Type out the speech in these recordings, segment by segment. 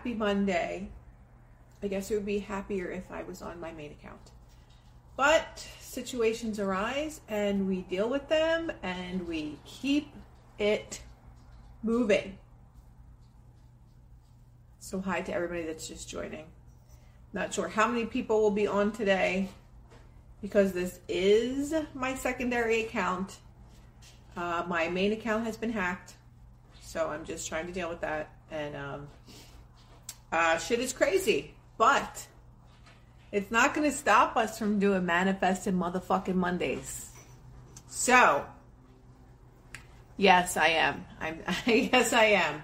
happy Monday. I guess it would be happier if I was on my main account. But situations arise and we deal with them and we keep it moving. So, hi to everybody that's just joining. Not sure how many people will be on today because this is my secondary account. Uh, my main account has been hacked, so I'm just trying to deal with that. And um, uh, shit is crazy, but it's not going to stop us from doing manifesting motherfucking Mondays. So, yes, I am. I'm. yes, I am.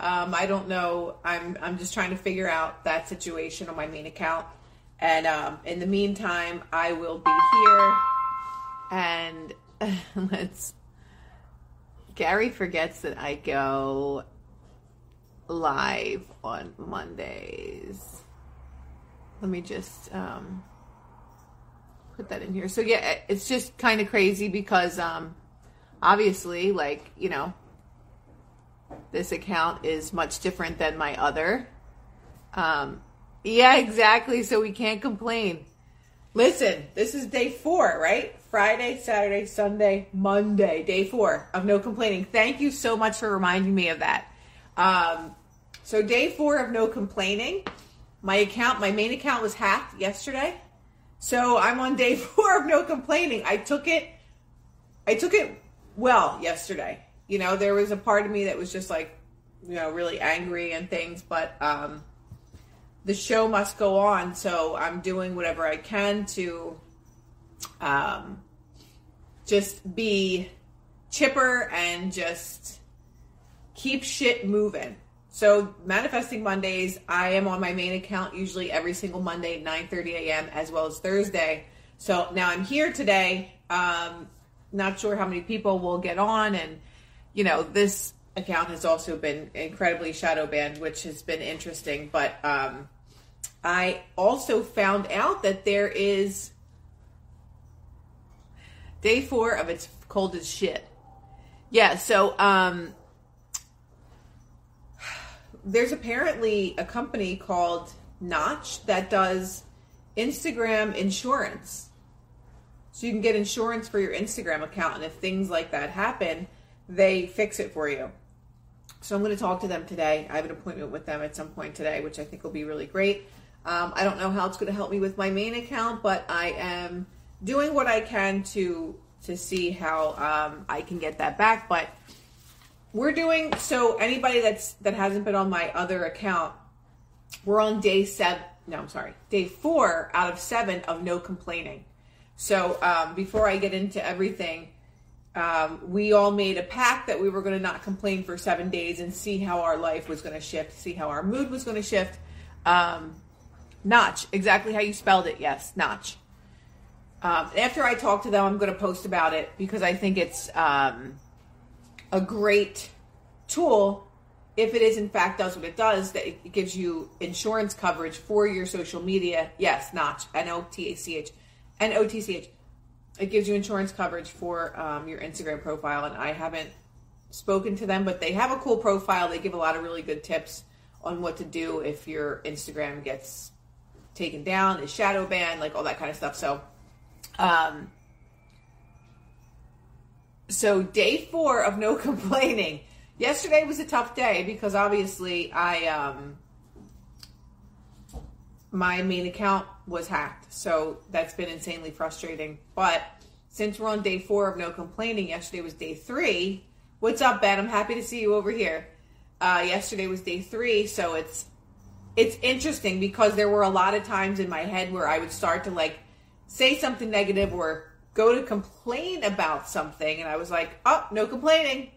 Um, I don't know. I'm. I'm just trying to figure out that situation on my main account. And um, in the meantime, I will be here. And let's. Gary forgets that I go live on Mondays. Let me just um, put that in here. So yeah, it's just kind of crazy because um, obviously, like you know, this account is much different than my other. Um, yeah, exactly. So we can't complain. Listen, this is day four, right? Friday, Saturday, Sunday, Monday, day four of no complaining. Thank you so much for reminding me of that. Um, so, day four of no complaining. My account, my main account was hacked yesterday. So, I'm on day four of no complaining. I took it, I took it well yesterday. You know, there was a part of me that was just like, you know, really angry and things, but, um, the show must go on, so I'm doing whatever I can to um, just be chipper and just keep shit moving. So manifesting Mondays, I am on my main account usually every single Monday, 9:30 a.m. as well as Thursday. So now I'm here today. Um, not sure how many people will get on, and you know this account has also been incredibly shadow banned, which has been interesting. But um, I also found out that there is day four of it's cold as shit. Yeah, so um, there's apparently a company called Notch that does Instagram insurance. So you can get insurance for your Instagram account, and if things like that happen, they fix it for you. So I'm going to talk to them today. I have an appointment with them at some point today, which I think will be really great. Um, I don't know how it's going to help me with my main account, but I am doing what I can to to see how um, I can get that back. But we're doing so. Anybody that's that hasn't been on my other account, we're on day seven. No, I'm sorry, day four out of seven of no complaining. So um, before I get into everything, um, we all made a pact that we were going to not complain for seven days and see how our life was going to shift, see how our mood was going to shift. Um, Notch, exactly how you spelled it. Yes, Notch. Um, after I talk to them, I'm going to post about it because I think it's um, a great tool. If it is in fact does what it does, that it gives you insurance coverage for your social media. Yes, Notch, N O T A C H, N O T C H. It gives you insurance coverage for um, your Instagram profile, and I haven't spoken to them, but they have a cool profile. They give a lot of really good tips on what to do if your Instagram gets taken down, is shadow banned, like all that kind of stuff. So, um, so day four of no complaining. Yesterday was a tough day because obviously I, um, my main account was hacked. So that's been insanely frustrating. But since we're on day four of no complaining, yesterday was day three. What's up, Ben? I'm happy to see you over here. Uh, yesterday was day three, so it's it's interesting because there were a lot of times in my head where I would start to like say something negative or go to complain about something and I was like, "Oh, no complaining.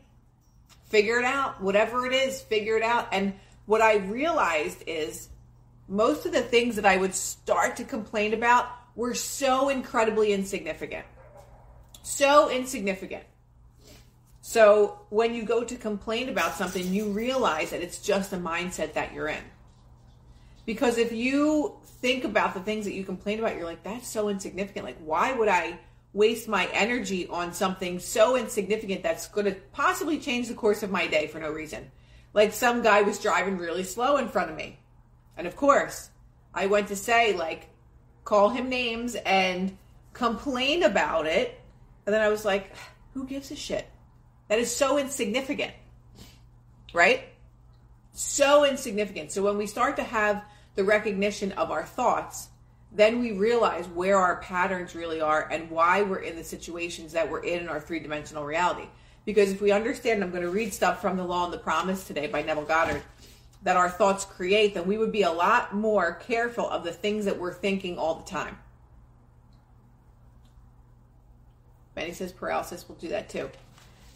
Figure it out. Whatever it is, figure it out." And what I realized is most of the things that I would start to complain about were so incredibly insignificant. So insignificant. So when you go to complain about something, you realize that it's just a mindset that you're in. Because if you think about the things that you complain about, you're like, that's so insignificant. Like, why would I waste my energy on something so insignificant that's going to possibly change the course of my day for no reason? Like some guy was driving really slow in front of me. And of course, I went to say, like, call him names and complain about it. And then I was like, who gives a shit? That is so insignificant. Right? So insignificant. So when we start to have the recognition of our thoughts, then we realize where our patterns really are and why we're in the situations that we're in in our three dimensional reality. Because if we understand, I'm going to read stuff from The Law and the Promise today by Neville Goddard, that our thoughts create, then we would be a lot more careful of the things that we're thinking all the time. Benny says paralysis will do that too.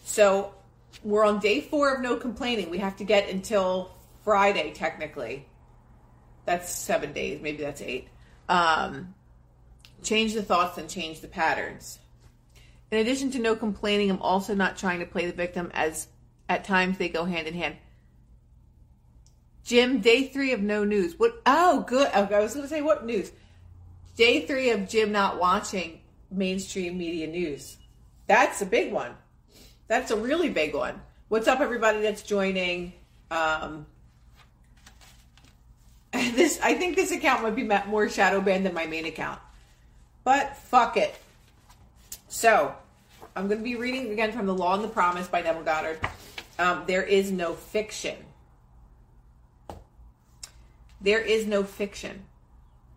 So we're on day four of no complaining. We have to get until Friday, technically. That's seven days. Maybe that's eight. Um, change the thoughts and change the patterns. In addition to no complaining, I'm also not trying to play the victim as at times they go hand in hand. Jim, day three of no news. What? Oh, good. Okay, I was going to say what news? Day three of Jim not watching mainstream media news. That's a big one. That's a really big one. What's up, everybody that's joining? Um, this I think this account might be more shadow banned than my main account, but fuck it. So I'm going to be reading again from The Law and the Promise by Neville Goddard. Um, there is no fiction. There is no fiction.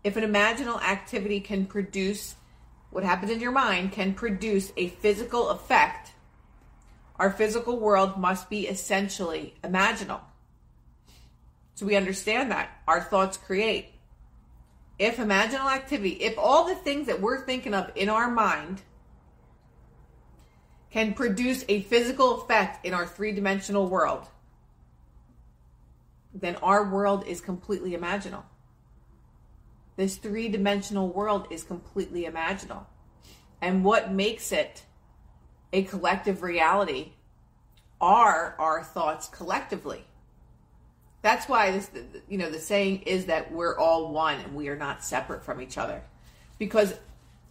If an imaginal activity can produce what happens in your mind, can produce a physical effect, our physical world must be essentially imaginal. So we understand that our thoughts create. If imaginal activity, if all the things that we're thinking of in our mind can produce a physical effect in our three dimensional world, then our world is completely imaginal. This three dimensional world is completely imaginal. And what makes it a collective reality are our thoughts collectively. That's why this, you know, the saying is that we're all one and we are not separate from each other. Because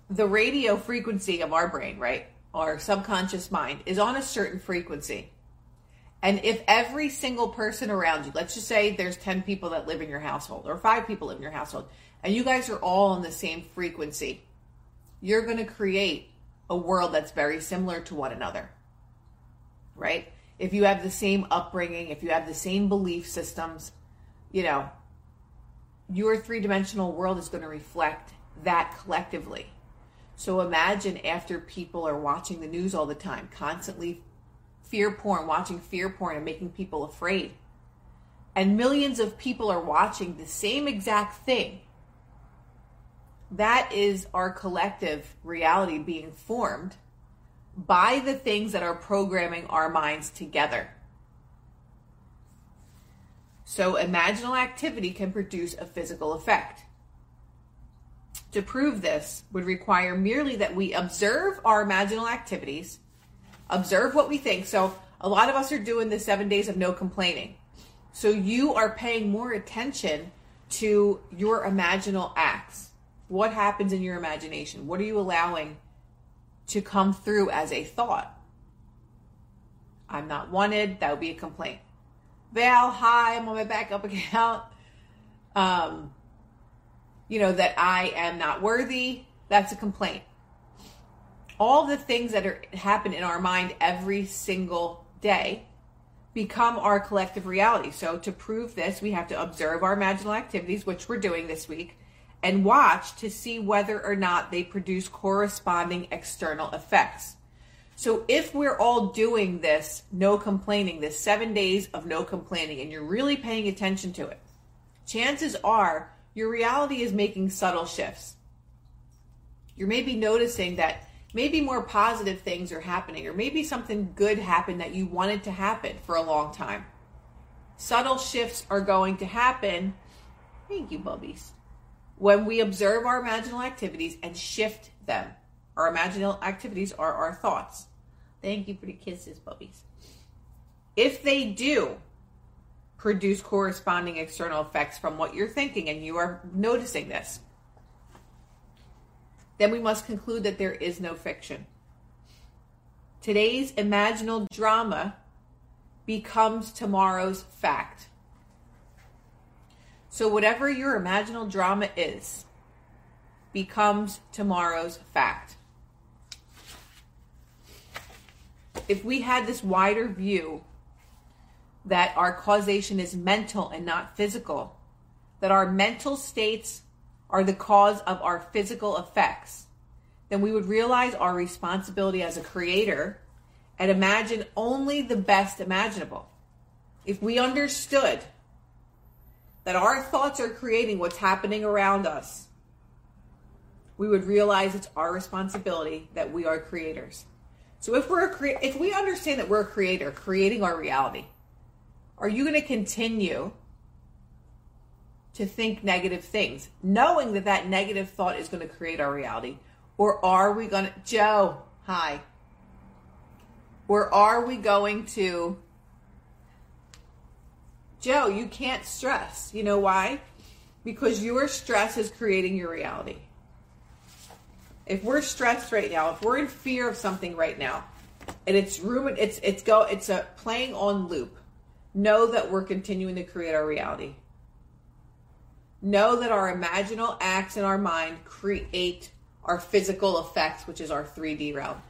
the radio frequency of our brain, right, our subconscious mind, is on a certain frequency. And if every single person around you, let's just say there's 10 people that live in your household or five people live in your household, and you guys are all on the same frequency, you're going to create a world that's very similar to one another. Right? If you have the same upbringing, if you have the same belief systems, you know, your three dimensional world is going to reflect that collectively. So imagine after people are watching the news all the time, constantly fear porn, watching fear porn and making people afraid. And millions of people are watching the same exact thing. That is our collective reality being formed by the things that are programming our minds together. So, imaginal activity can produce a physical effect. To prove this would require merely that we observe our imaginal activities, observe what we think. So, a lot of us are doing the seven days of no complaining. So, you are paying more attention to your imaginal acts. What happens in your imagination? What are you allowing to come through as a thought. I'm not wanted. That would be a complaint. Val, hi, I'm on my backup account. Um, you know, that I am not worthy. That's a complaint. All the things that are happen in our mind every single day become our collective reality. So to prove this, we have to observe our imaginal activities, which we're doing this week, and watch to see whether or not they produce corresponding external effects. So if we're all doing this, no complaining, this seven days of no complaining, and you're really paying attention to it, chances are your reality is making subtle shifts. You're maybe noticing that maybe more positive things are happening, or maybe something good happened that you wanted to happen for a long time. Subtle shifts are going to happen. Thank you, Bubbies when we observe our imaginal activities and shift them. Our imaginal activities are our thoughts. Thank you for the kisses, puppies. If they do produce corresponding external effects from what you're thinking and you are noticing this, then we must conclude that there is no fiction. Today's imaginal drama becomes tomorrow's fact. So, whatever your imaginal drama is, becomes tomorrow's fact. If we had this wider view that our causation is mental and not physical, that our mental states are the cause of our physical effects, then we would realize our responsibility as a creator and imagine only the best imaginable. If we understood that our thoughts are creating what's happening around us, we would realize it's our responsibility that we are creators. So if we're cre- if we understand that we're a creator, creating our reality, are you going to continue to think negative things, knowing that that negative thought is going to create our reality? Or are we going to, Joe, hi. Or are we going to, Joe, you can't stress. You know why? Because your stress is creating your reality. If we're stressed right now, if we're in fear of something right now, and it's room, it's it's go, it's a playing on loop. Know that we're continuing to create our reality. Know that our imaginal acts in our mind create our physical effects, which is our 3D realm.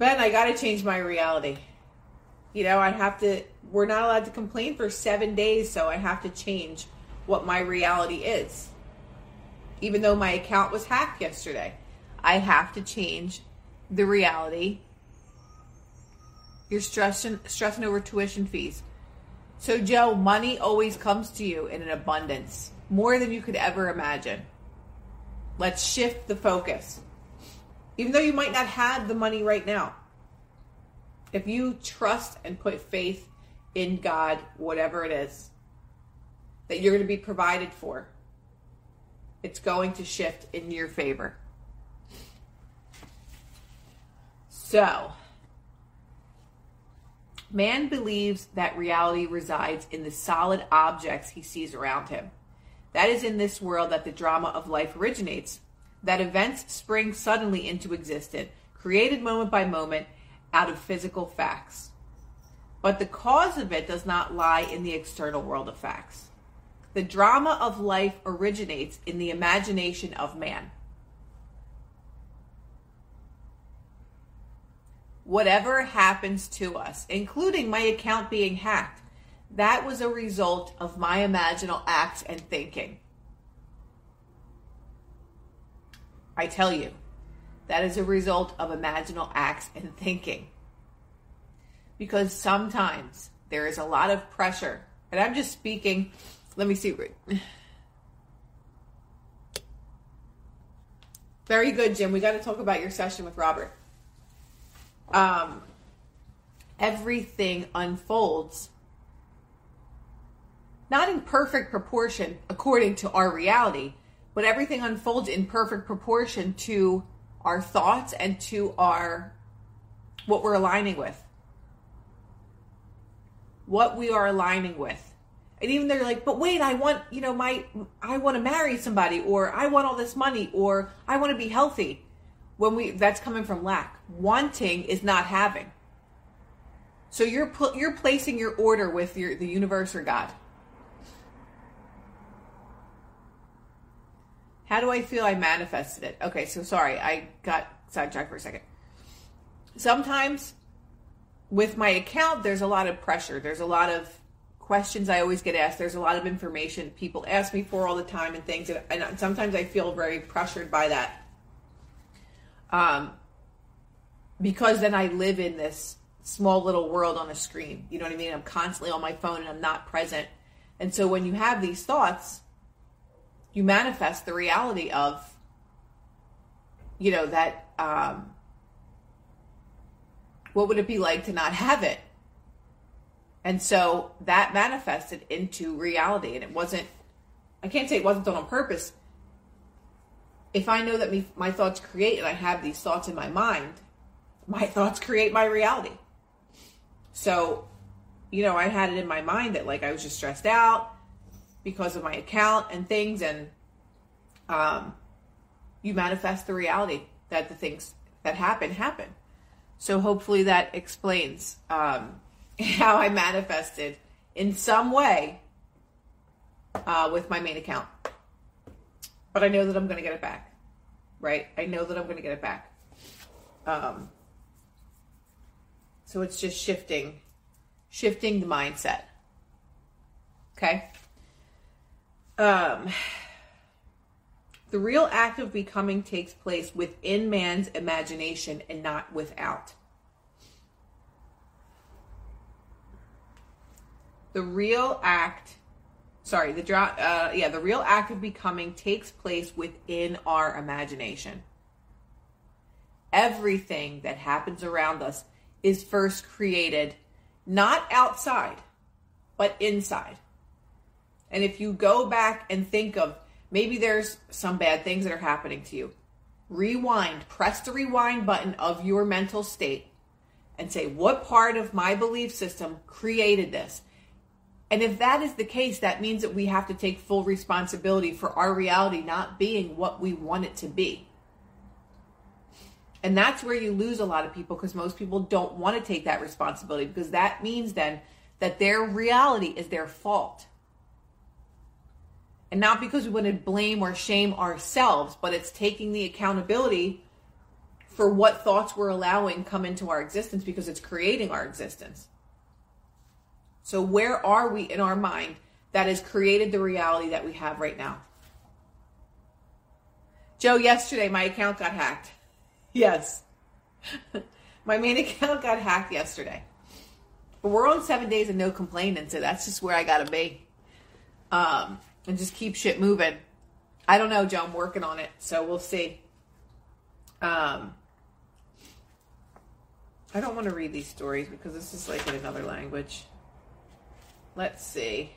Ben, I got to change my reality. You know, I have to, we're not allowed to complain for seven days, so I have to change what my reality is. Even though my account was hacked yesterday, I have to change the reality. You're stressing, stressing over tuition fees. So, Joe, money always comes to you in an abundance more than you could ever imagine. Let's shift the focus. Even though you might not have the money right now, if you trust and put faith in God, whatever it is that you're going to be provided for, it's going to shift in your favor. So, man believes that reality resides in the solid objects he sees around him. That is in this world that the drama of life originates, that events spring suddenly into existence, created moment by moment out of physical facts. But the cause of it does not lie in the external world of facts. The drama of life originates in the imagination of man. Whatever happens to us, including my account being hacked, that was a result of my imaginal acts and thinking. I tell you, that is a result of imaginal acts and thinking. Because sometimes there is a lot of pressure. And I'm just speaking, let me see. Very good, Jim. We got to talk about your session with Robert. Um, everything unfolds not in perfect proportion according to our reality, but everything unfolds in perfect proportion to our thoughts and to our what we're aligning with. What we are aligning with. And even they're like, but wait, I want, you know, my I want to marry somebody or I want all this money or I want to be healthy. When we that's coming from lack. Wanting is not having. So you're you're placing your order with your the universe or God. How do I feel I manifested it? Okay, so sorry, I got sidetracked for a second. Sometimes with my account, there's a lot of pressure. There's a lot of questions I always get asked. There's a lot of information people ask me for all the time and things. And sometimes I feel very pressured by that. Um, because then I live in this small little world on a screen. You know what I mean? I'm constantly on my phone and I'm not present. And so when you have these thoughts, you manifest the reality of you know that um what would it be like to not have it? And so that manifested into reality and it wasn't i can't say it wasn't done on purpose. If i know that me, my thoughts create and i have these thoughts in my mind my thoughts create my reality. So you know i had it in my mind that like i was just stressed out because of my account and things and um, you manifest the reality that the things that happen happen So hopefully that explains um, how I manifested in some way uh, with my main account. But I know that I'm going to get it back, right? I know that I'm going to get it back. Um, so it's just shifting, shifting the mindset. Okay. Um, the real act of becoming takes place within man's imagination and not without. The real act, sorry, the uh, yeah, the real act of becoming takes place within our imagination. Everything that happens around us is first created not outside, but inside. And if you go back and think of maybe there's some bad things that are happening to you, rewind, press the rewind button of your mental state and say, what part of my belief system created this? And if that is the case, that means that we have to take full responsibility for our reality not being what we want it to be. And that's where you lose a lot of people because most people don't want to take that responsibility because that means then that their reality is their fault. And not because we want to blame or shame ourselves, but it's taking the accountability for what thoughts we're allowing come into our existence because it's creating our existence. So, where are we in our mind that has created the reality that we have right now? Joe, yesterday my account got hacked. Yes. my main account got hacked yesterday. But we're on seven days of no complaining, so that's just where I gotta be. Um, and just keep shit moving. I don't know, Joe. I'm working on it, so we'll see. Um, I don't want to read these stories because this is like in another language. Let's see.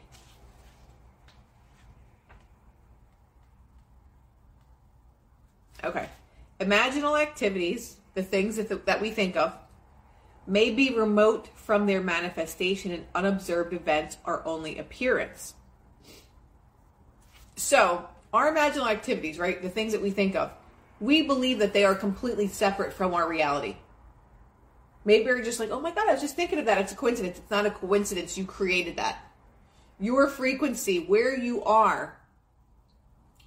Okay. Imaginal activities, the things that, that we think of, may be remote from their manifestation and unobserved events are only appearance. So, our imaginal activities, right, the things that we think of, we believe that they are completely separate from our reality. Maybe you're just like, oh my God, I was just thinking of that. It's a coincidence. It's not a coincidence. You created that. Your frequency, where you are,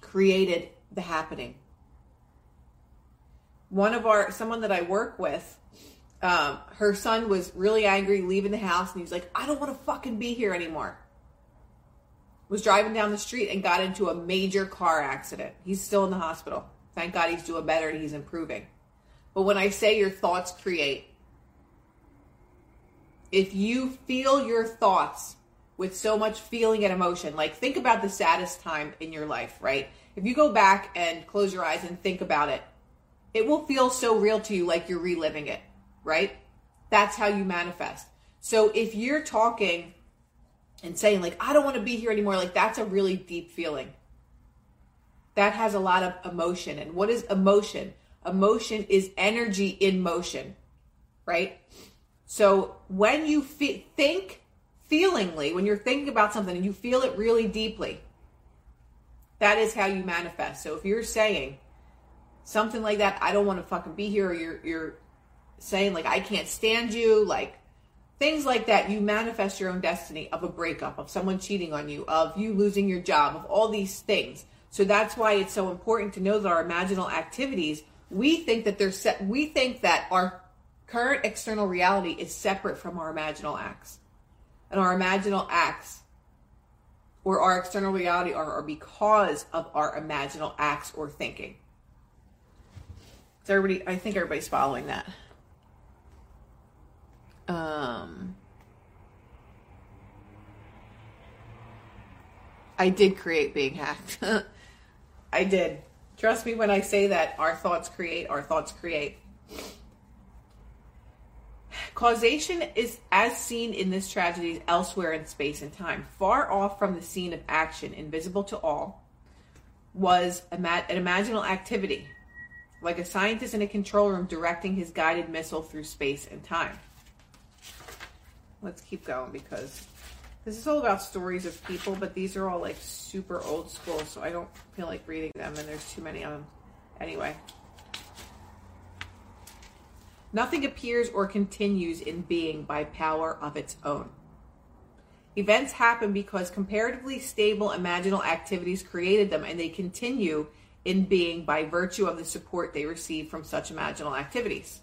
created the happening. One of our, someone that I work with, um, her son was really angry leaving the house and he's like, I don't want to fucking be here anymore was driving down the street and got into a major car accident. He's still in the hospital. Thank God he's doing better and he's improving. But when I say your thoughts create, if you feel your thoughts with so much feeling and emotion, like think about the saddest time in your life, right? If you go back and close your eyes and think about it, it will feel so real to you like you're reliving it, right? That's how you manifest. So if you're talking and saying like i don't want to be here anymore like that's a really deep feeling. That has a lot of emotion and what is emotion? Emotion is energy in motion right? So when you think feelingly when you're thinking about something and you feel it really deeply that is how you manifest. So if you're saying something like that i don't want to fucking be here or you're you're saying like i can't stand you like things like that you manifest your own destiny of a breakup of someone cheating on you of you losing your job of all these things. So that's why it's so important to know that our imaginal activities we think that they're set we think that our current external reality is separate from our imaginal acts. And our imaginal acts or our external reality are, are because of our imaginal acts or thinking. So everybody i think everybody's following that um, I did create being hacked. I did. Trust me when I say that our thoughts create, our thoughts create. Causation is as seen in this tragedy elsewhere in space and time, far off from the scene of action, invisible to all, was an imaginal activity, like a scientist in a control room directing his guided missile through space and time let's keep going because this is all about stories of people, but these are all like super old school, so I don't feel like reading them, and there's too many of them. Anyway. Nothing appears or continues in being by power of its own. Events happen because comparatively stable imaginal activities created them, and they continue in being by virtue of the support they receive from such imaginal activities.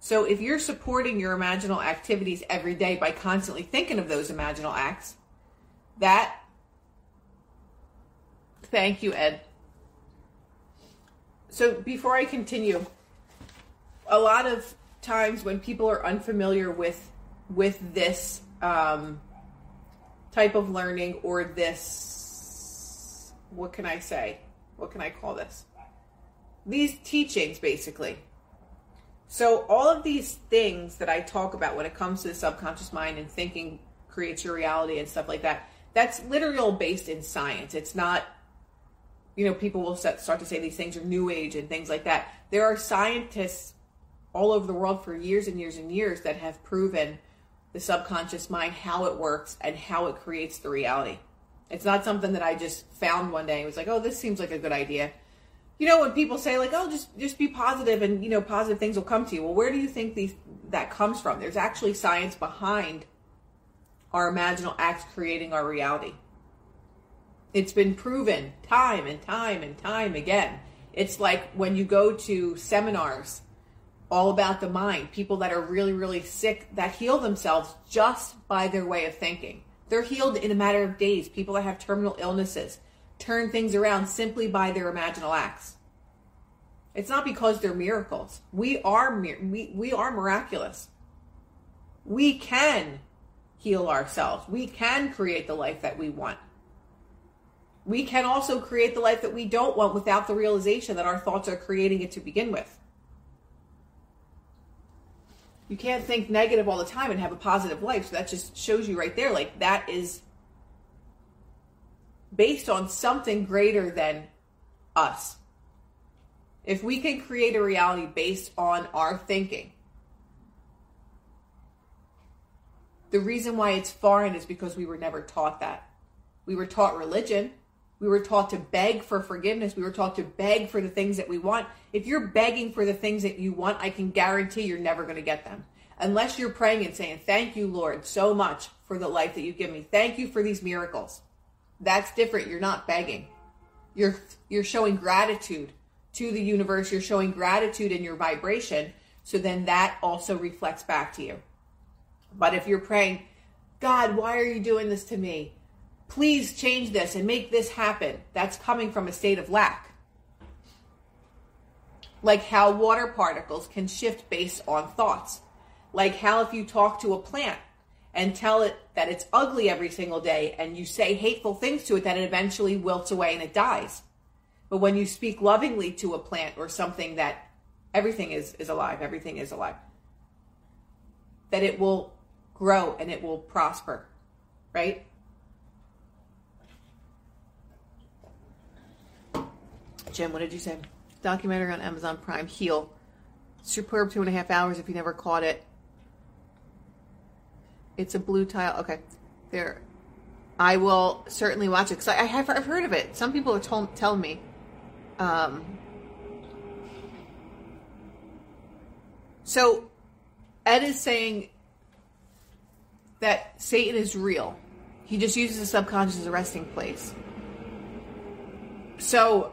So, if you're supporting your imaginal activities every day by constantly thinking of those imaginal acts, that, thank you, Ed. So, before I continue, a lot of times when people are unfamiliar with with this um, type of learning or this what can i say? What can i call this? These teachings basically so all of these things that i talk about when it comes to the subconscious mind and thinking creates your reality and stuff like that that's literal based in science it's not you know people will start to say these things are new age and things like that there are scientists all over the world for years and years and years that have proven the subconscious mind, how it works, and how it creates the reality. It's not something that I just found one day and was like, oh, this seems like a good idea. You know, when people say like, oh, just just be positive and you know, positive things will come to you. Well, where do you think these that comes from? There's actually science behind our imaginal acts creating our reality. It's been proven time and time and time again. It's like when you go to seminars all about the mind. People that are really, really sick that heal themselves just by their way of thinking. They're healed in a matter of days. People that have terminal illnesses turn things around simply by their imaginal acts. It's not because they're miracles. We are we, we are miraculous. We can heal ourselves. We can create the life that we want. We can also create the life that we don't want without the realization that our thoughts are creating it to begin with. You can't think negative all the time and have a positive life. So that just shows you right there, like that is based on something greater than us. If we can create a reality based on our thinking, the reason why it's foreign is because we were never taught that. We were taught religion. We were taught to beg for forgiveness. We were taught to beg for the things that we want. If you're begging for the things that you want, I can guarantee you're never going to get them. Unless you're praying and saying, Thank you, Lord, so much for the life that you give me. Thank you for these miracles. That's different. You're not begging. You're you're showing gratitude to the universe. You're showing gratitude in your vibration. So then that also reflects back to you. But if you're praying, God, why are you doing this to me? please change this and make this happen. That's coming from a state of lack. Like how water particles can shift based on thoughts. Like how if you talk to a plant and tell it that it's ugly every single day and you say hateful things to it, that it eventually wilts away and it dies. But when you speak lovingly to a plant or something that everything is, is alive, everything is alive, that it will grow and it will prosper, right? Jim, what did you say? Documentary on Amazon Prime, Heal. Superb two and a half hours if you never caught it. It's a blue tile. Okay. There. I will certainly watch it because I, I, have I've heard of it. Some people are told, telling me. Um, so, Ed is saying that Satan is real. He just uses the subconscious as a resting place. So,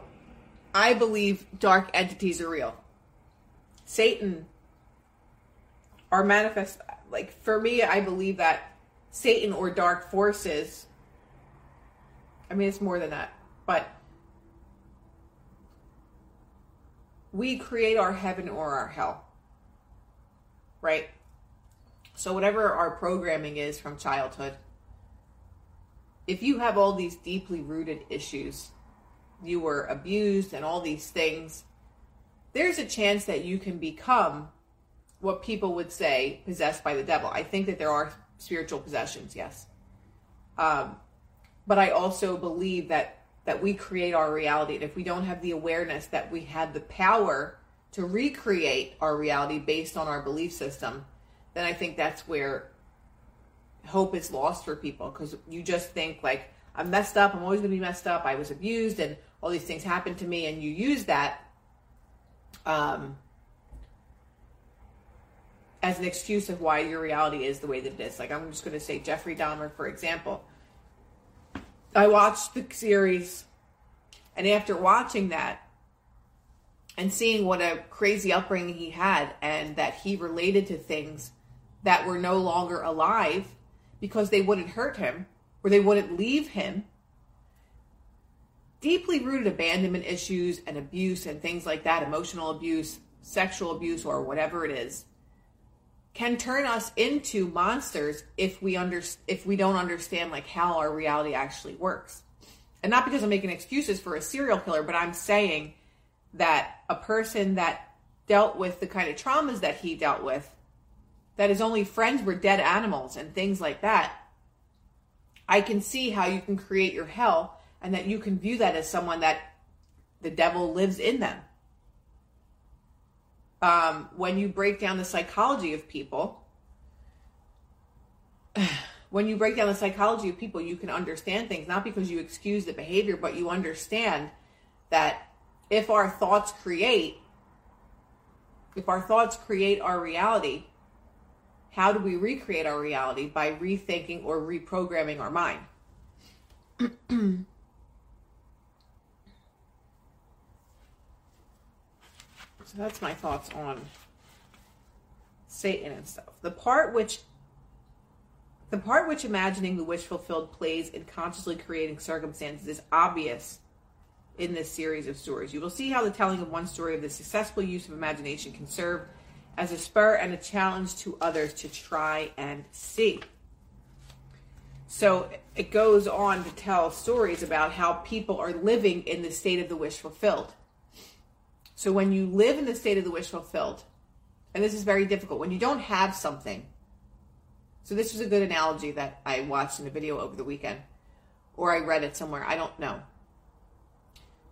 I believe dark entities are real. Satan are manifest like for me I believe that Satan or dark forces I mean it's more than that, but we create our heaven or our hell. Right? So whatever our programming is from childhood, if you have all these deeply rooted issues you were abused and all these things, there's a chance that you can become what people would say possessed by the devil. I think that there are spiritual possessions, yes. Um, but I also believe that that we create our reality. And if we don't have the awareness that we have the power to recreate our reality based on our belief system, then I think that's where hope is lost for people because you just think like I'm messed up, I'm always going to be messed up, I was abused and all these things happened to me and you use that um, as an excuse of why your reality is the way that it is. Like I'm just going to say Jeffrey Dahmer, for example. I watched the series, and after watching that and seeing what a crazy upbringing he had, and that he related to things that were no longer alive because they wouldn't hurt him or they wouldn't leave him. Deeply rooted abandonment issues and abuse and things like that, emotional abuse, sexual abuse, or whatever it is can turn us into monsters if we under if we don't understand like how our reality actually works. And not because I'm making excuses for a serial killer, but I'm saying that a person that dealt with the kind of traumas that he dealt with, that his only friends were dead animals and things like that, I can see how you can create your hell and that you can view that as someone that the devil lives in them um, when you break down the psychology of people, when you break down the psychology of people, you can understand things, not because you excuse the behavior, but you understand that if our thoughts create, if our thoughts create our reality, how do we recreate our reality? By rethinking or reprogramming our mind. So that's my thoughts on Satan and stuff. The part which the part which imagining the wish fulfilled plays in consciously creating circumstances is obvious in this series of stories. You will see how the telling of one story of the successful use of imagination can serve as a spur and a challenge to others to try and see. So it goes on to tell stories about how people are living in the state of the wish fulfilled. So when you live in the state of the wish fulfilled, and this is very difficult, when you don't have something. So this was a good analogy that I watched in a video over the weekend, or I read it somewhere, I don't know.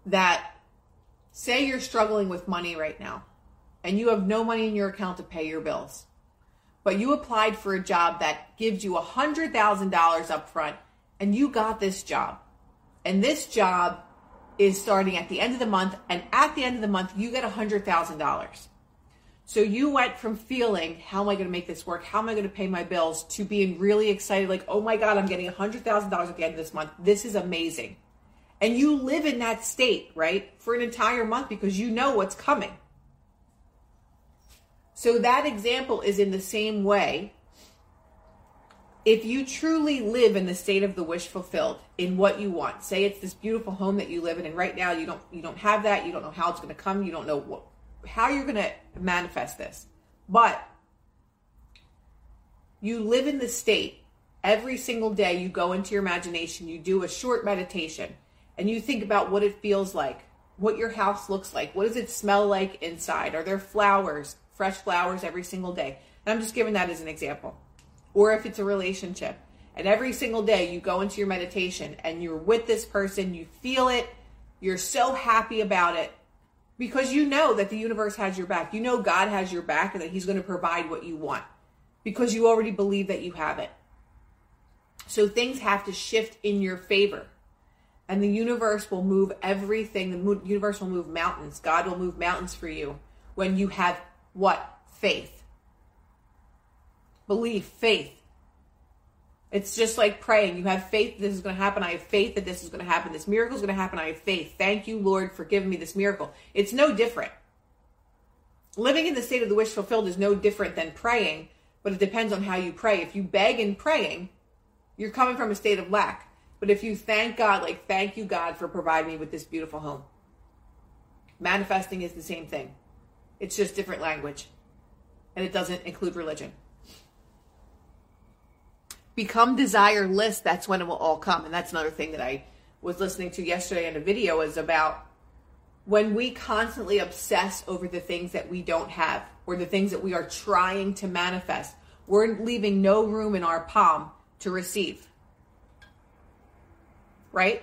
That say you're struggling with money right now, and you have no money in your account to pay your bills, but you applied for a job that gives you a $100,000 up front, and you got this job. And this job is starting at the end of the month, and at the end of the month, you get $100,000. So you went from feeling, how am I going to make this work? How am I going to pay my bills? To being really excited, like, oh my God, I'm getting $100,000 at the end of this month. This is amazing. And you live in that state, right? For an entire month because you know what's coming. So that example is in the same way if you truly live in the state of the wish fulfilled in what you want say it's this beautiful home that you live in and right now you don't you don't have that you don't know how it's going to come you don't know what how you're going to manifest this. But you live in the state every single day you go into your imagination you do a short meditation and you think about what it feels like what your house looks like what does it smell like inside? Are there flowers fresh flowers every single day? And i'm just giving that as an example or if it's a relationship. And every single day you go into your meditation and you're with this person, you feel it, you're so happy about it because you know that the universe has your back. You know God has your back and that He's going to provide what you want because you already believe that you have it. So things have to shift in your favor. And the universe will move everything. The universe will move mountains. God will move mountains for you when you have what? Faith belief, faith. It's just like praying. You have faith this is going to happen. I have faith that this is going to happen. This miracle is going to happen. I have faith. Thank you, Lord, for giving me this miracle. It's no different. Living in the state of the wish fulfilled is no different than praying, but it depends on how you pray. If you beg in praying, you're coming from a state of lack. But if you thank God, like, thank you, God, for providing me with this beautiful home, manifesting is the same thing. It's just different language, and it doesn't include religion become desireless, that's when it will all come. And that's another thing that I was listening to yesterday in a video is about when we constantly obsess over the things that we don't have or the things that we are trying to manifest, we're leaving no room in our palm to receive. Right?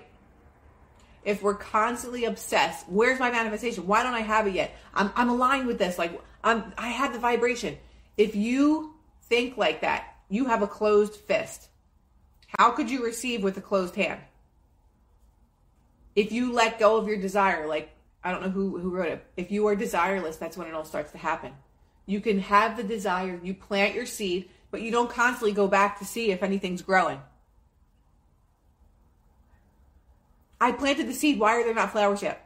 If we're constantly obsessed, where's my manifestation? Why don't I have it yet? I'm, I'm aligned with this. Like, I'm, I have the vibration. If you think like that, you have a closed fist. How could you receive with a closed hand? If you let go of your desire, like I don't know who, who wrote it, if you are desireless, that's when it all starts to happen. You can have the desire, you plant your seed, but you don't constantly go back to see if anything's growing. I planted the seed. Why are there not flowers yet?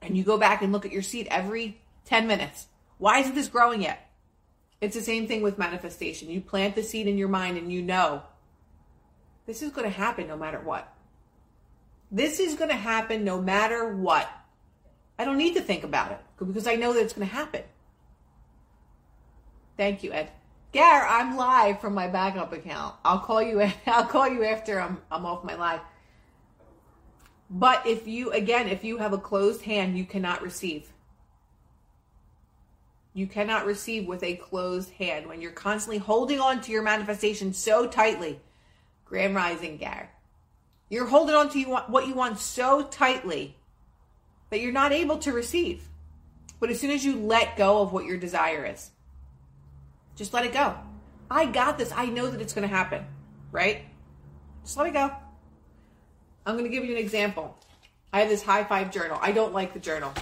And you go back and look at your seed every 10 minutes. Why isn't this growing yet? It's the same thing with manifestation. You plant the seed in your mind and you know this is going to happen no matter what. This is going to happen no matter what. I don't need to think about it because I know that it's going to happen. Thank you, Ed. Gar, I'm live from my backup account. I'll call you. I'll call you after I'm I'm off my live. But if you again, if you have a closed hand, you cannot receive. You cannot receive with a closed hand when you're constantly holding on to your manifestation so tightly. Grand Rising Gar. You're holding on to you what you want so tightly that you're not able to receive. But as soon as you let go of what your desire is, just let it go. I got this. I know that it's going to happen, right? Just let it go. I'm going to give you an example. I have this high five journal. I don't like the journal,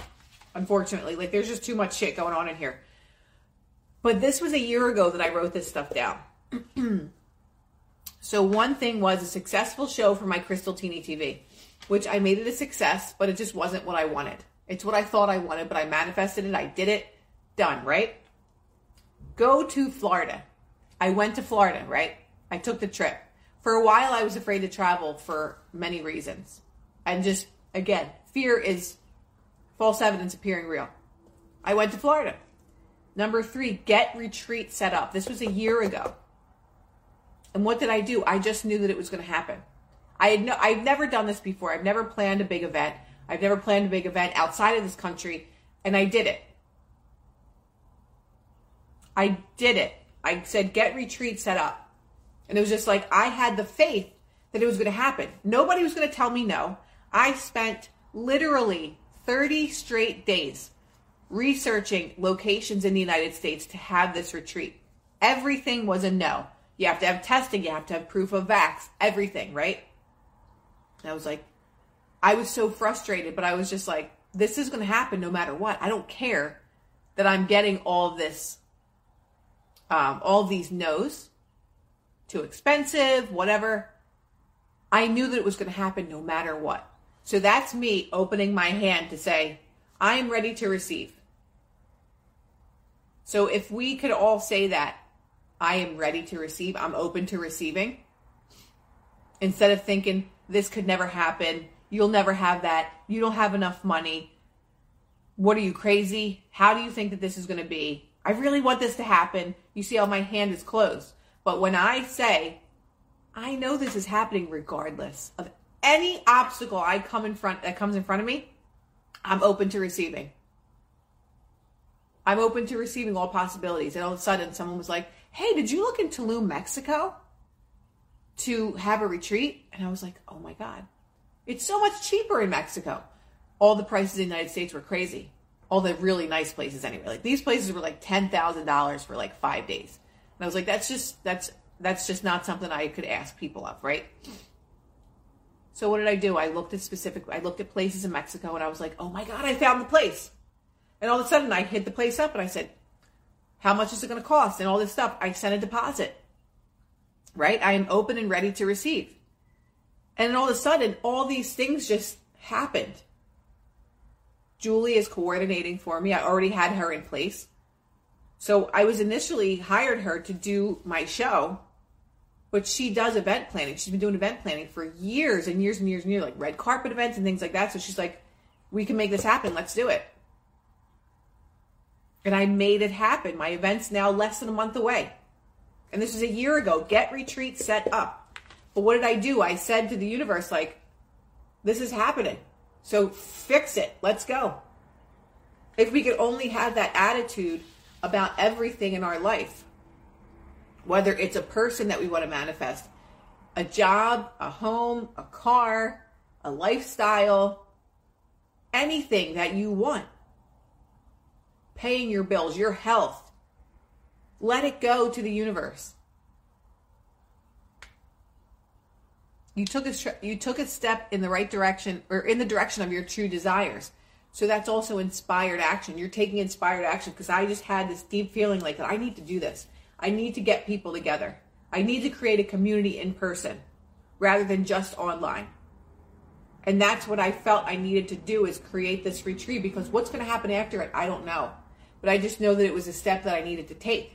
unfortunately. Like, there's just too much shit going on in here. But this was a year ago that I wrote this stuff down. so, one thing was a successful show for my Crystal Teeny TV, which I made it a success, but it just wasn't what I wanted. It's what I thought I wanted, but I manifested it. I did it. Done, right? Go to Florida. I went to Florida, right? I took the trip. For a while, I was afraid to travel for many reasons. And just, again, fear is false evidence appearing real. I went to Florida. Number three, get retreat set up. This was a year ago. And what did I do? I just knew that it was going to happen. I had no, I've never done this before. I've never planned a big event. I've never planned a big event outside of this country, and I did it. I did it. I said, get retreat set up. And it was just like I had the faith that it was going to happen. Nobody was going to tell me no. I spent literally 30 straight days researching locations in the United States to have this retreat. Everything was a no. You have to have testing, you have to have proof of vax, everything, right? And I was like, I was so frustrated, but I was just like, this is going to happen no matter what. I don't care that I'm getting all this, um, all these no's too expensive, whatever. I knew that it was going to happen no matter what. So that's me opening my hand to say, I am ready to receive. So if we could all say that, I am ready to receive, I'm open to receiving, instead of thinking, this could never happen, you'll never have that, you don't have enough money, what are you crazy? How do you think that this is going to be? I really want this to happen. You see how my hand is closed. But when I say, I know this is happening regardless of any obstacle I come in front that comes in front of me, I'm open to receiving. I'm open to receiving all possibilities. And all of a sudden, someone was like, Hey, did you look in Tulum, Mexico to have a retreat? And I was like, Oh my God. It's so much cheaper in Mexico. All the prices in the United States were crazy. All the really nice places, anyway. Like these places were like $10,000 for like five days. And I was like, that's just that's that's just not something I could ask people of, right? So what did I do? I looked at specific I looked at places in Mexico and I was like, "Oh my god, I found the place." And all of a sudden I hit the place up and I said, "How much is it going to cost?" and all this stuff. I sent a deposit. Right? I am open and ready to receive. And then all of a sudden all these things just happened. Julie is coordinating for me. I already had her in place. So I was initially hired her to do my show, but she does event planning. She's been doing event planning for years and years and years and years, like red carpet events and things like that. So she's like, we can make this happen. Let's do it. And I made it happen. My event's now less than a month away. And this was a year ago. Get retreat set up. But what did I do? I said to the universe, like, this is happening. So fix it. Let's go. If we could only have that attitude about everything in our life. Whether it's a person that we want to manifest, a job, a home, a car, a lifestyle, anything that you want. Paying your bills, your health. Let it go to the universe. You took a you took a step in the right direction or in the direction of your true desires. So that's also inspired action. You're taking inspired action because I just had this deep feeling like I need to do this. I need to get people together. I need to create a community in person rather than just online. And that's what I felt I needed to do is create this retreat because what's going to happen after it, I don't know. But I just know that it was a step that I needed to take.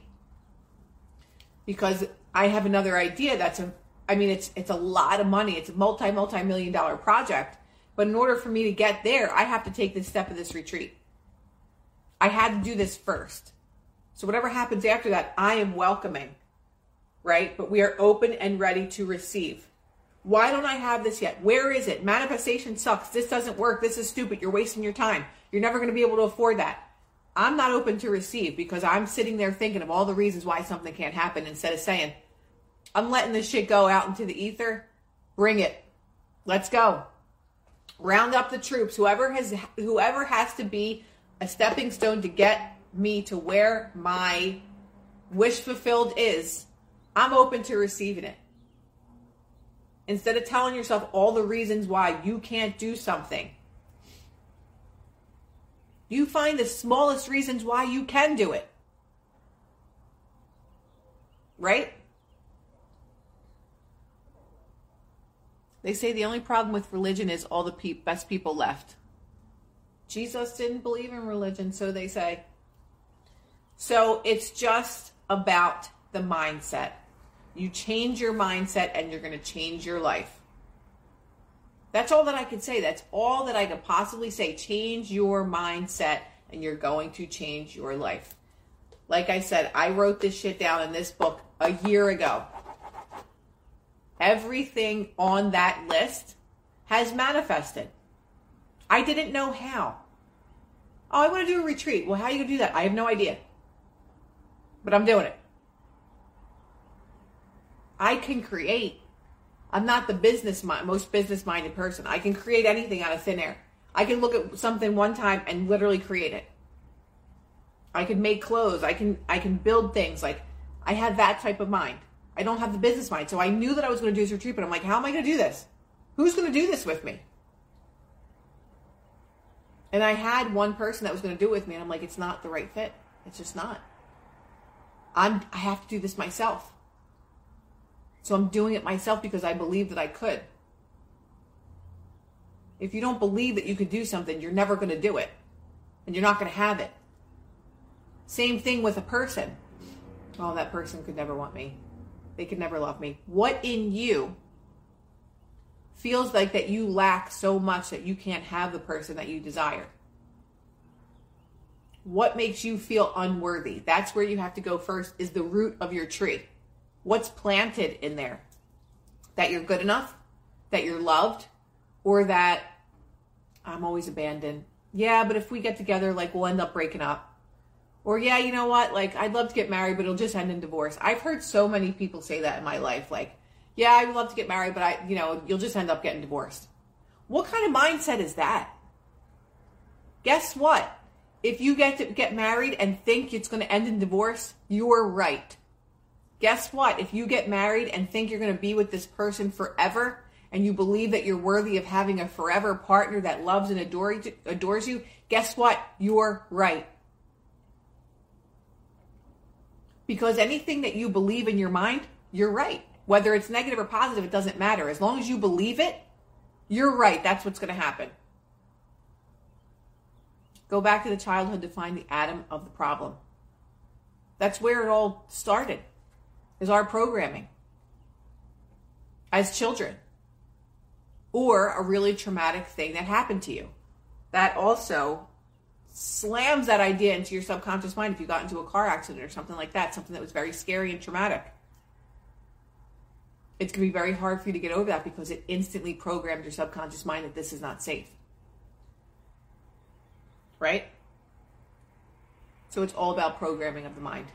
Because I have another idea that's a I mean it's it's a lot of money. It's a multi multi million dollar project. But in order for me to get there, I have to take this step of this retreat. I had to do this first. So whatever happens after that, I am welcoming. Right? But we are open and ready to receive. Why don't I have this yet? Where is it? Manifestation sucks. This doesn't work. This is stupid. You're wasting your time. You're never going to be able to afford that. I'm not open to receive because I'm sitting there thinking of all the reasons why something can't happen instead of saying, I'm letting this shit go out into the ether. Bring it. Let's go. Round up the troops. Whoever has whoever has to be a stepping stone to get me to where my wish fulfilled is, I'm open to receiving it. Instead of telling yourself all the reasons why you can't do something, you find the smallest reasons why you can do it. Right? They say the only problem with religion is all the pe- best people left. Jesus didn't believe in religion, so they say. So it's just about the mindset. You change your mindset and you're going to change your life. That's all that I can say. That's all that I could possibly say. Change your mindset and you're going to change your life. Like I said, I wrote this shit down in this book a year ago. Everything on that list has manifested. I didn't know how. Oh, I want to do a retreat. Well, how are you going to do that? I have no idea. But I'm doing it. I can create I'm not the business most business minded person. I can create anything out of thin air. I can look at something one time and literally create it. I can make clothes. I can I can build things. Like I have that type of mind. I don't have the business mind. So I knew that I was going to do this retreat, but I'm like, how am I going to do this? Who's going to do this with me? And I had one person that was going to do it with me, and I'm like, it's not the right fit. It's just not. I'm I have to do this myself. So I'm doing it myself because I believe that I could. If you don't believe that you could do something, you're never going to do it. And you're not going to have it. Same thing with a person. Oh, that person could never want me. They could never love me. What in you feels like that you lack so much that you can't have the person that you desire? What makes you feel unworthy? That's where you have to go first is the root of your tree. What's planted in there? That you're good enough, that you're loved, or that I'm always abandoned. Yeah, but if we get together, like we'll end up breaking up. Or yeah, you know what? Like I'd love to get married, but it'll just end in divorce. I've heard so many people say that in my life. Like, yeah, I'd love to get married, but I, you know, you'll just end up getting divorced. What kind of mindset is that? Guess what? If you get to get married and think it's going to end in divorce, you're right. Guess what? If you get married and think you're going to be with this person forever, and you believe that you're worthy of having a forever partner that loves and adores you, guess what? You're right. Because anything that you believe in your mind, you're right. Whether it's negative or positive, it doesn't matter. As long as you believe it, you're right. That's what's going to happen. Go back to the childhood to find the atom of the problem. That's where it all started is our programming as children or a really traumatic thing that happened to you. That also slams that idea into your subconscious mind if you got into a car accident or something like that, something that was very scary and traumatic. It's going to be very hard for you to get over that because it instantly programmed your subconscious mind that this is not safe. Right? So it's all about programming of the mind.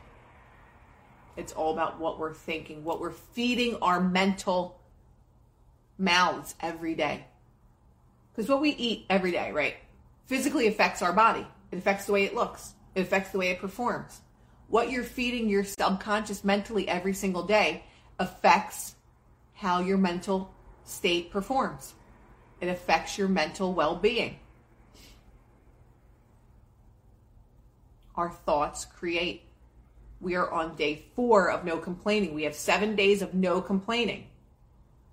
It's all about what we're thinking, what we're feeding our mental mouths every day. Because what we eat every day, right, physically affects our body. It affects the way it looks, it affects the way it performs. What you're feeding your subconscious mentally every single day affects how your mental state performs. It affects your mental well being. Our thoughts create. We are on day four of no complaining. We have seven days of no complaining.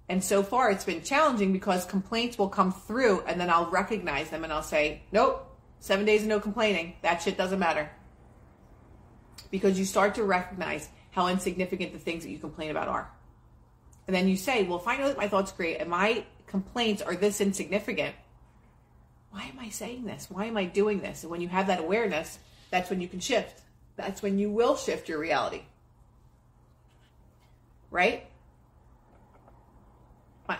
And so far, it's been challenging because complaints will come through and then I'll recognize them and I'll say, nope, seven days of no complaining. That shit doesn't matter. Because you start to recognize how insignificant the things that you complain about are. And then you say, well, if I know that my thoughts create and my complaints are this insignificant, why am I saying this? Why am I doing this? And when you have that awareness, that's when you can shift. That's when you will shift your reality. Right? Fine.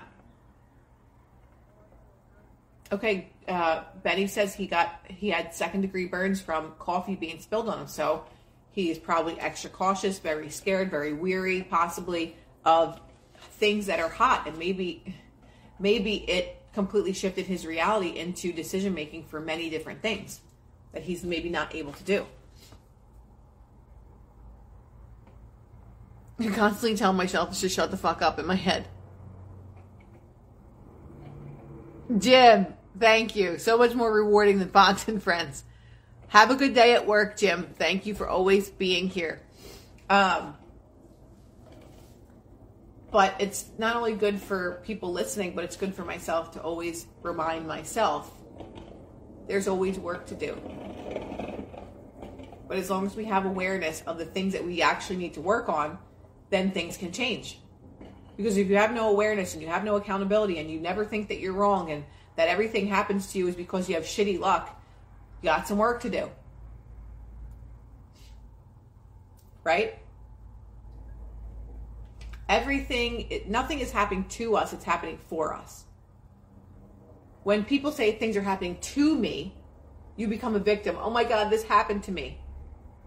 Okay, uh, Benny says he got he had second degree burns from coffee being spilled on him. So he's probably extra cautious, very scared, very weary, possibly of things that are hot, and maybe maybe it completely shifted his reality into decision making for many different things that he's maybe not able to do. I constantly tell myself to shut the fuck up in my head. Jim, thank you. So much more rewarding than Fonts and Friends. Have a good day at work, Jim. Thank you for always being here. Um, but it's not only good for people listening, but it's good for myself to always remind myself there's always work to do. But as long as we have awareness of the things that we actually need to work on, then things can change. Because if you have no awareness and you have no accountability and you never think that you're wrong and that everything happens to you is because you have shitty luck, you got some work to do. Right? Everything, nothing is happening to us, it's happening for us. When people say things are happening to me, you become a victim. Oh my God, this happened to me.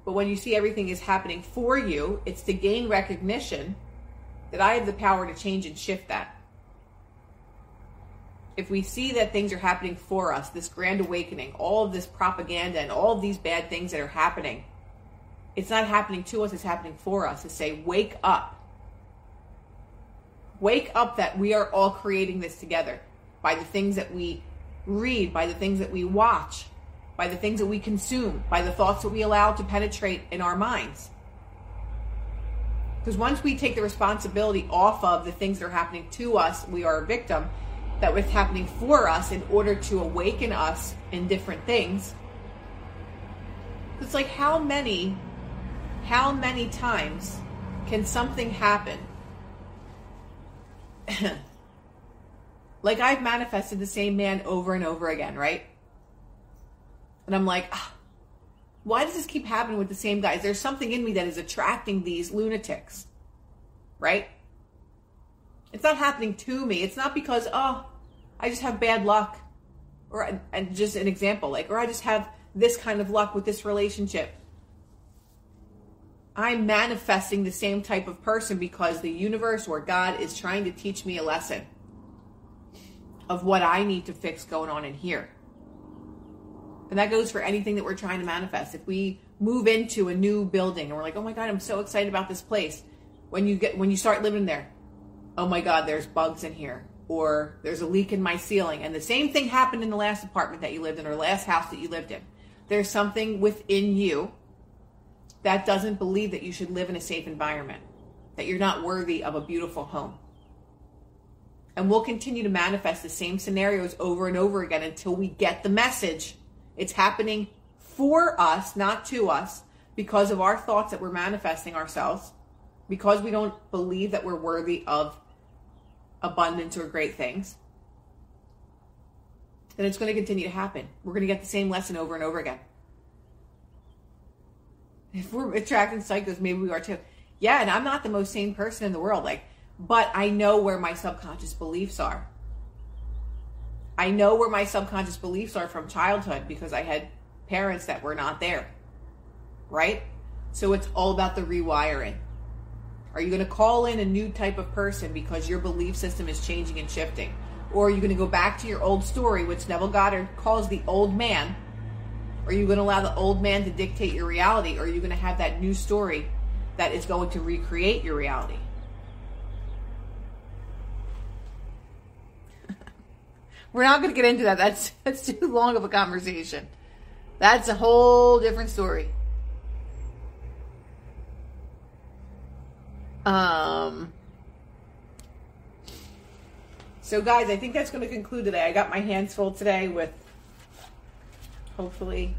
But when you see everything is happening for you, it's to gain recognition that I have the power to change and shift that. If we see that things are happening for us, this grand awakening, all of this propaganda and all of these bad things that are happening, it's not happening to us, it's happening for us. To say, wake up. Wake up that we are all creating this together by the things that we read, by the things that we watch, by the things that we consume, by the thoughts that we allow to penetrate in our minds. Because once we take the responsibility off of the things that are happening to us, we are a victim. That what's happening for us in order to awaken us in different things. It's like how many, how many times can something happen like I've manifested the same man over and over again, right? And I'm like, ah, why does this keep happening with the same guys? There's something in me that is attracting these lunatics, right? It's not happening to me. It's not because, oh, I just have bad luck. Or, and just an example, like, or I just have this kind of luck with this relationship. I'm manifesting the same type of person because the universe or God is trying to teach me a lesson of what I need to fix going on in here. And that goes for anything that we're trying to manifest. If we move into a new building and we're like, "Oh my god, I'm so excited about this place." When you get when you start living there, "Oh my god, there's bugs in here." Or there's a leak in my ceiling. And the same thing happened in the last apartment that you lived in or last house that you lived in. There's something within you that doesn't believe that you should live in a safe environment, that you're not worthy of a beautiful home. And we'll continue to manifest the same scenarios over and over again until we get the message. It's happening for us, not to us, because of our thoughts that we're manifesting ourselves, because we don't believe that we're worthy of abundance or great things. Then it's going to continue to happen. We're going to get the same lesson over and over again. If we're attracting psychos, maybe we are too. Yeah, and I'm not the most sane person in the world. Like, but I know where my subconscious beliefs are. I know where my subconscious beliefs are from childhood because I had parents that were not there. Right? So it's all about the rewiring. Are you going to call in a new type of person because your belief system is changing and shifting? Or are you going to go back to your old story, which Neville Goddard calls the old man, are you going to allow the old man to dictate your reality? Or are you going to have that new story that is going to recreate your reality? We're not going to get into that. That's that's too long of a conversation. That's a whole different story. Um So guys, I think that's going to conclude today. I got my hands full today with hopefully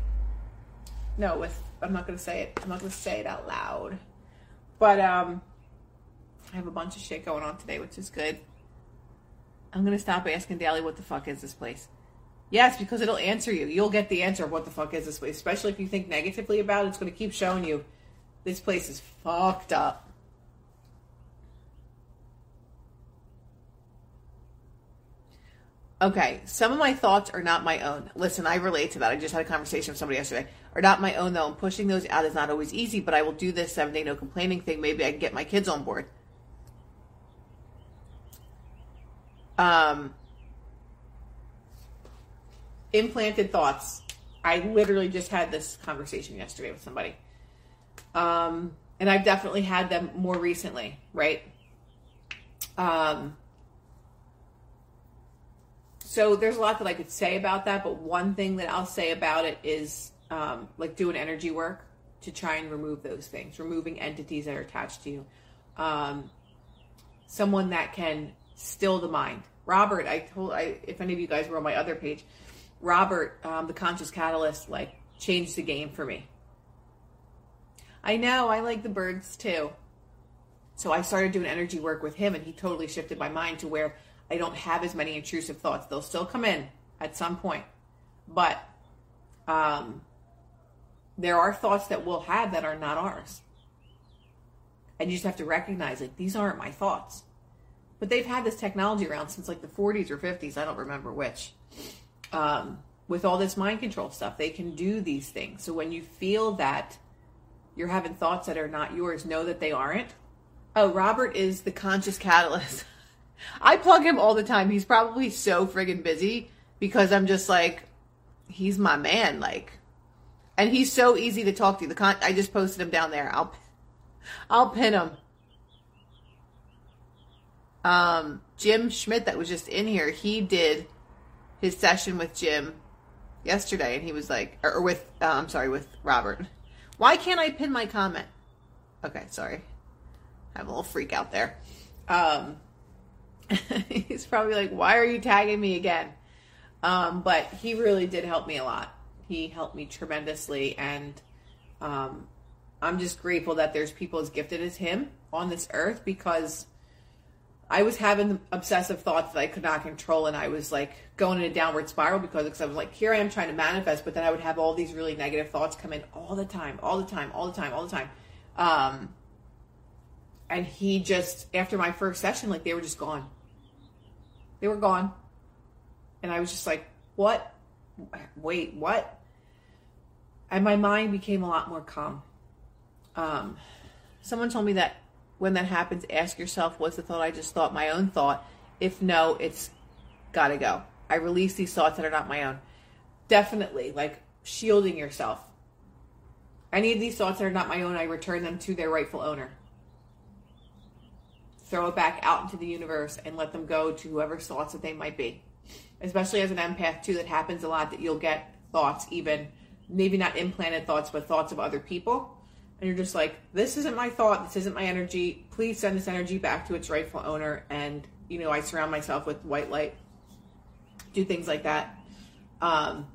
no, with I'm not going to say it. I'm not going to say it out loud. But um I have a bunch of shit going on today, which is good. I'm going to stop asking Daly, what the fuck is this place? Yes, because it'll answer you. You'll get the answer of what the fuck is this place. Especially if you think negatively about it, it's going to keep showing you this place is fucked up. Okay, some of my thoughts are not my own. Listen, I relate to that. I just had a conversation with somebody yesterday. Are not my own though, and pushing those out is not always easy, but I will do this seven day no complaining thing. Maybe I can get my kids on board. Um, implanted thoughts. I literally just had this conversation yesterday with somebody. Um, and I've definitely had them more recently, right? Um, so there's a lot that I could say about that, but one thing that I'll say about it is um, like doing energy work to try and remove those things, removing entities that are attached to you. Um, someone that can still the mind. Robert, I told I if any of you guys were on my other page, Robert, um, the conscious catalyst, like changed the game for me. I know I like the birds too. So I started doing energy work with him, and he totally shifted my mind to where I don't have as many intrusive thoughts. They'll still come in at some point, but um, there are thoughts that we'll have that are not ours, and you just have to recognize like these aren't my thoughts. But they've had this technology around since like the 40s or 50s. I don't remember which. Um, with all this mind control stuff, they can do these things. So when you feel that you're having thoughts that are not yours, know that they aren't. Oh, Robert is the conscious catalyst. I plug him all the time. He's probably so friggin' busy because I'm just like, he's my man. Like, and he's so easy to talk to. The con- I just posted him down there. I'll, I'll pin him. Um, Jim Schmidt, that was just in here, he did his session with Jim yesterday, and he was like, or, or with, uh, I'm sorry, with Robert. Why can't I pin my comment? Okay, sorry. I have a little freak out there. Um, he's probably like, why are you tagging me again? Um, but he really did help me a lot. He helped me tremendously, and um, I'm just grateful that there's people as gifted as him on this earth because I was having obsessive thoughts that I could not control, and I was like going in a downward spiral because, I was like, here I am trying to manifest, but then I would have all these really negative thoughts come in all the time, all the time, all the time, all the time. Um, and he just, after my first session, like they were just gone. They were gone. And I was just like, what? Wait, what? And my mind became a lot more calm. Um, someone told me that when that happens, ask yourself, was the thought I just thought my own thought? If no, it's got to go. I release these thoughts that are not my own. Definitely, like shielding yourself. Any of these thoughts that are not my own, I return them to their rightful owner. Throw it back out into the universe and let them go to whoever's thoughts that they might be. Especially as an empath, too, that happens a lot that you'll get thoughts, even maybe not implanted thoughts, but thoughts of other people and you're just like, this isn't my thought, this isn't my energy. Please send this energy back to its rightful owner. And you know, I surround myself with white light, do things like that. Um,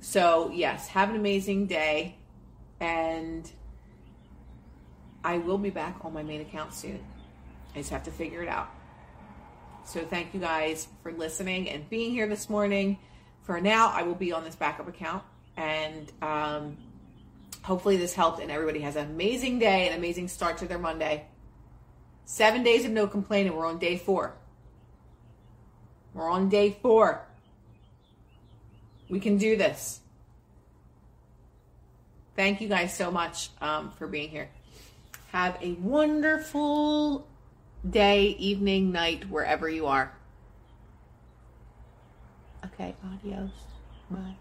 so yes, have an amazing day, and I will be back on my main account soon. I just have to figure it out. So thank you guys for listening and being here this morning. For now, I will be on this backup account and. Um, Hopefully, this helped and everybody has an amazing day, an amazing start to their Monday. Seven days of no complaining. We're on day four. We're on day four. We can do this. Thank you guys so much um, for being here. Have a wonderful day, evening, night, wherever you are. Okay, adios. Bye.